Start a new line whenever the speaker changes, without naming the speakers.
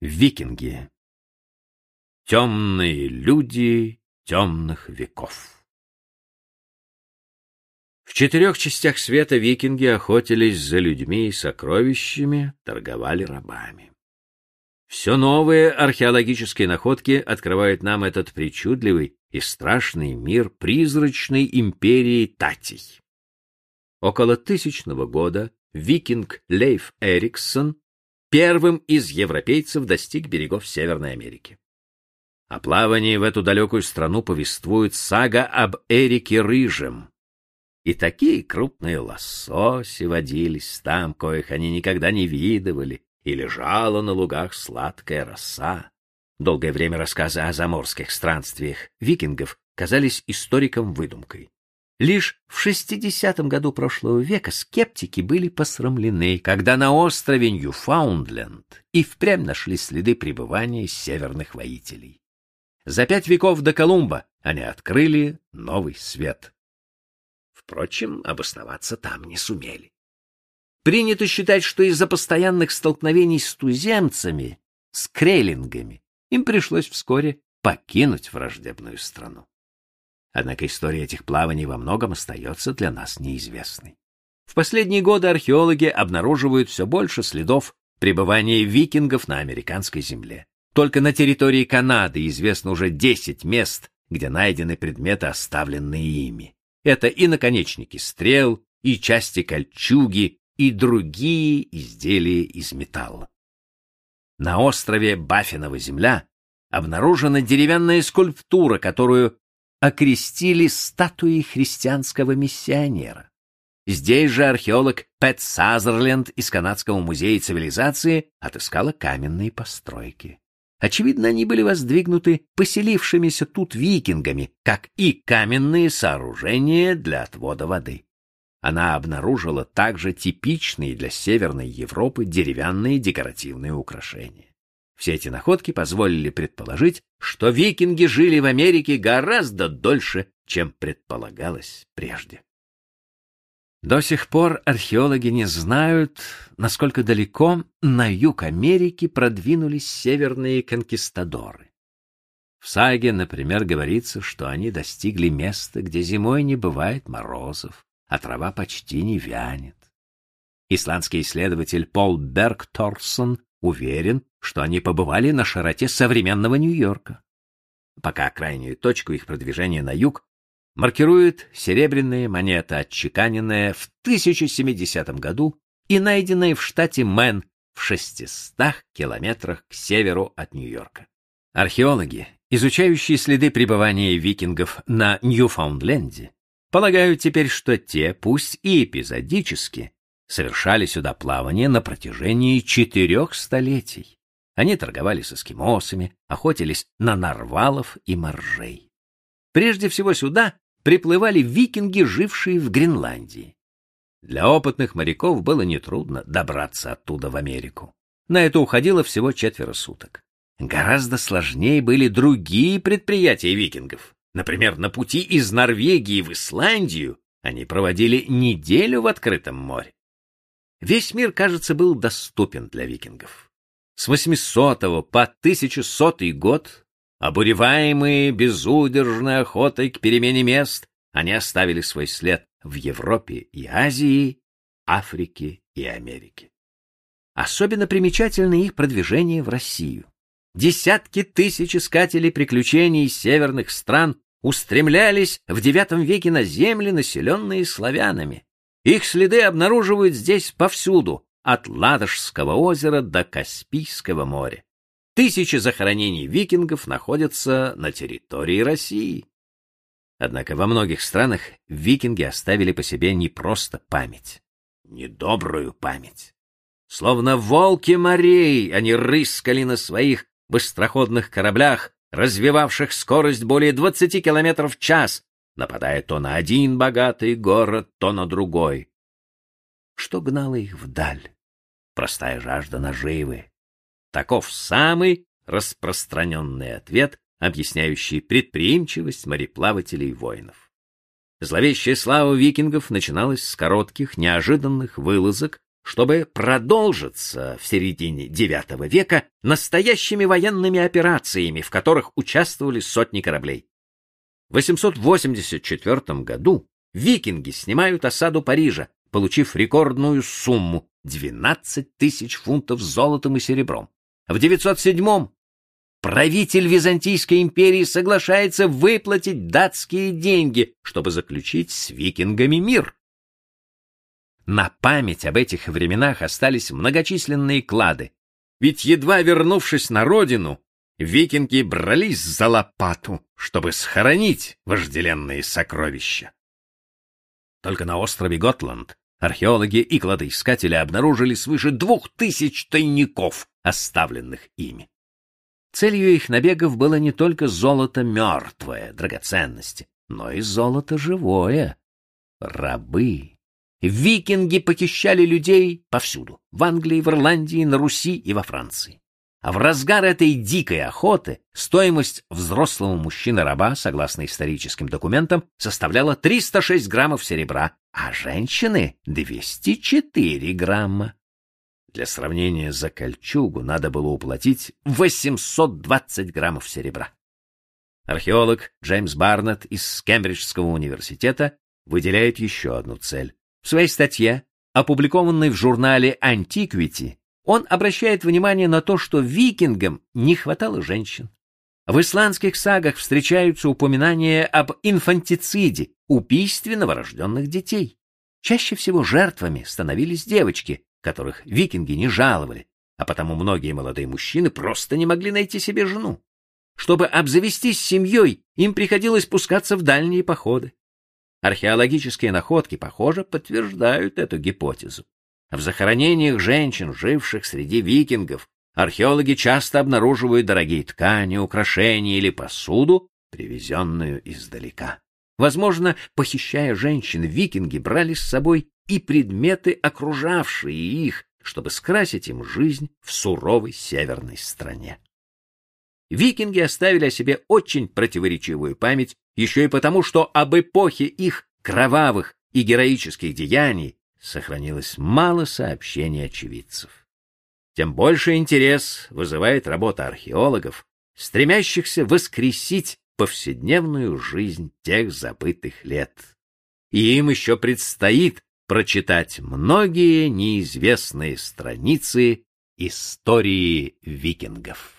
Викинги. Темные люди темных веков. В четырех частях света викинги охотились за людьми и сокровищами, торговали рабами. Все новые археологические находки открывают нам этот причудливый и страшный мир призрачной империи Татей. Около тысячного года викинг Лейф Эриксон первым из европейцев достиг берегов Северной Америки. О плавании в эту далекую страну повествует сага об Эрике Рыжем. И такие крупные лососи водились там, коих они никогда не видывали, и лежала на лугах сладкая роса. Долгое время рассказы о заморских странствиях викингов казались историкам выдумкой. Лишь в 60-м году прошлого века скептики были посрамлены, когда на острове Ньюфаундленд и впрямь нашли следы пребывания северных воителей. За пять веков до Колумба они открыли новый свет. Впрочем, обосноваться там не сумели. Принято считать, что из-за постоянных столкновений с туземцами, с крейлингами, им пришлось вскоре покинуть враждебную страну. Однако история этих плаваний во многом остается для нас неизвестной. В последние годы археологи обнаруживают все больше следов пребывания викингов на американской земле. Только на территории Канады известно уже 10 мест, где найдены предметы, оставленные ими. Это и наконечники стрел, и части кольчуги, и другие изделия из металла. На острове Баффинова земля обнаружена деревянная скульптура, которую окрестили статуей христианского миссионера. Здесь же археолог Пэт Сазерленд из Канадского музея цивилизации отыскала каменные постройки. Очевидно, они были воздвигнуты поселившимися тут викингами, как и каменные сооружения для отвода воды. Она обнаружила также типичные для Северной Европы деревянные декоративные украшения. Все эти находки позволили предположить, что викинги жили в Америке гораздо дольше, чем предполагалось прежде. До сих пор археологи не знают, насколько далеко на юг Америки продвинулись северные конкистадоры. В саге, например, говорится, что они достигли места, где зимой не бывает морозов, а трава почти не вянет. Исландский исследователь Пол Бергторсон уверен, что они побывали на широте современного Нью-Йорка. Пока крайнюю точку их продвижения на юг маркирует серебряная монета, отчеканенная в 1070 году и найденная в штате Мэн в 600 километрах к северу от Нью-Йорка. Археологи, изучающие следы пребывания викингов на Ньюфаундленде, полагают теперь, что те, пусть и эпизодически, совершали сюда плавание на протяжении четырех столетий. Они торговали с эскимосами, охотились на нарвалов и моржей. Прежде всего сюда приплывали викинги, жившие в Гренландии. Для опытных моряков было нетрудно добраться оттуда в Америку. На это уходило всего четверо суток. Гораздо сложнее были другие предприятия викингов. Например, на пути из Норвегии в Исландию они проводили неделю в открытом море. Весь мир, кажется, был доступен для викингов. С 800 по 1100 год, обуреваемые безудержной охотой к перемене мест, они оставили свой след в Европе и Азии, Африке и Америке. Особенно примечательно их продвижение в Россию. Десятки тысяч искателей приключений из северных стран устремлялись в IX веке на земли, населенные славянами. Их следы обнаруживают здесь повсюду, от Ладожского озера до Каспийского моря. Тысячи захоронений викингов находятся на территории России. Однако во многих странах викинги оставили по себе не просто память, недобрую память. Словно волки морей, они рыскали на своих быстроходных кораблях, развивавших скорость более 20 километров в час, нападая то на один богатый город, то на другой. Что гнало их вдаль? Простая жажда наживы. Таков самый распространенный ответ, объясняющий предприимчивость мореплавателей и воинов. Зловещая слава викингов начиналась с коротких, неожиданных вылазок, чтобы продолжиться в середине IX века настоящими военными операциями, в которых участвовали сотни кораблей. В 884 году викинги снимают осаду Парижа, получив рекордную сумму 12 тысяч фунтов золотом и серебром. В 907 правитель Византийской империи соглашается выплатить датские деньги, чтобы заключить с викингами мир. На память об этих временах остались многочисленные клады, ведь едва вернувшись на родину, викинги брались за лопату, чтобы схоронить вожделенные сокровища. Только на острове Готланд археологи и кладоискатели обнаружили свыше двух тысяч тайников, оставленных ими. Целью их набегов было не только золото мертвое, драгоценности, но и золото живое, рабы. Викинги похищали людей повсюду, в Англии, в Ирландии, на Руси и во Франции. А в разгар этой дикой охоты стоимость взрослого мужчины-раба, согласно историческим документам, составляла 306 граммов серебра, а женщины — 204 грамма. Для сравнения, за кольчугу надо было уплатить 820 граммов серебра. Археолог Джеймс Барнетт из Кембриджского университета выделяет еще одну цель. В своей статье, опубликованной в журнале Antiquity, он обращает внимание на то, что викингам не хватало женщин. В исландских сагах встречаются упоминания об инфантициде, убийстве новорожденных детей. Чаще всего жертвами становились девочки, которых викинги не жаловали, а потому многие молодые мужчины просто не могли найти себе жену. Чтобы обзавестись семьей, им приходилось пускаться в дальние походы. Археологические находки, похоже, подтверждают эту гипотезу. В захоронениях женщин, живших среди викингов, археологи часто обнаруживают дорогие ткани, украшения или посуду, привезенную издалека. Возможно, похищая женщин, викинги брали с собой и предметы, окружавшие их, чтобы скрасить им жизнь в суровой северной стране. Викинги оставили о себе очень противоречивую память еще и потому, что об эпохе их кровавых и героических деяний сохранилось мало сообщений очевидцев. Тем больше интерес вызывает работа археологов, стремящихся воскресить повседневную жизнь тех забытых лет. И им еще предстоит прочитать многие неизвестные страницы истории викингов.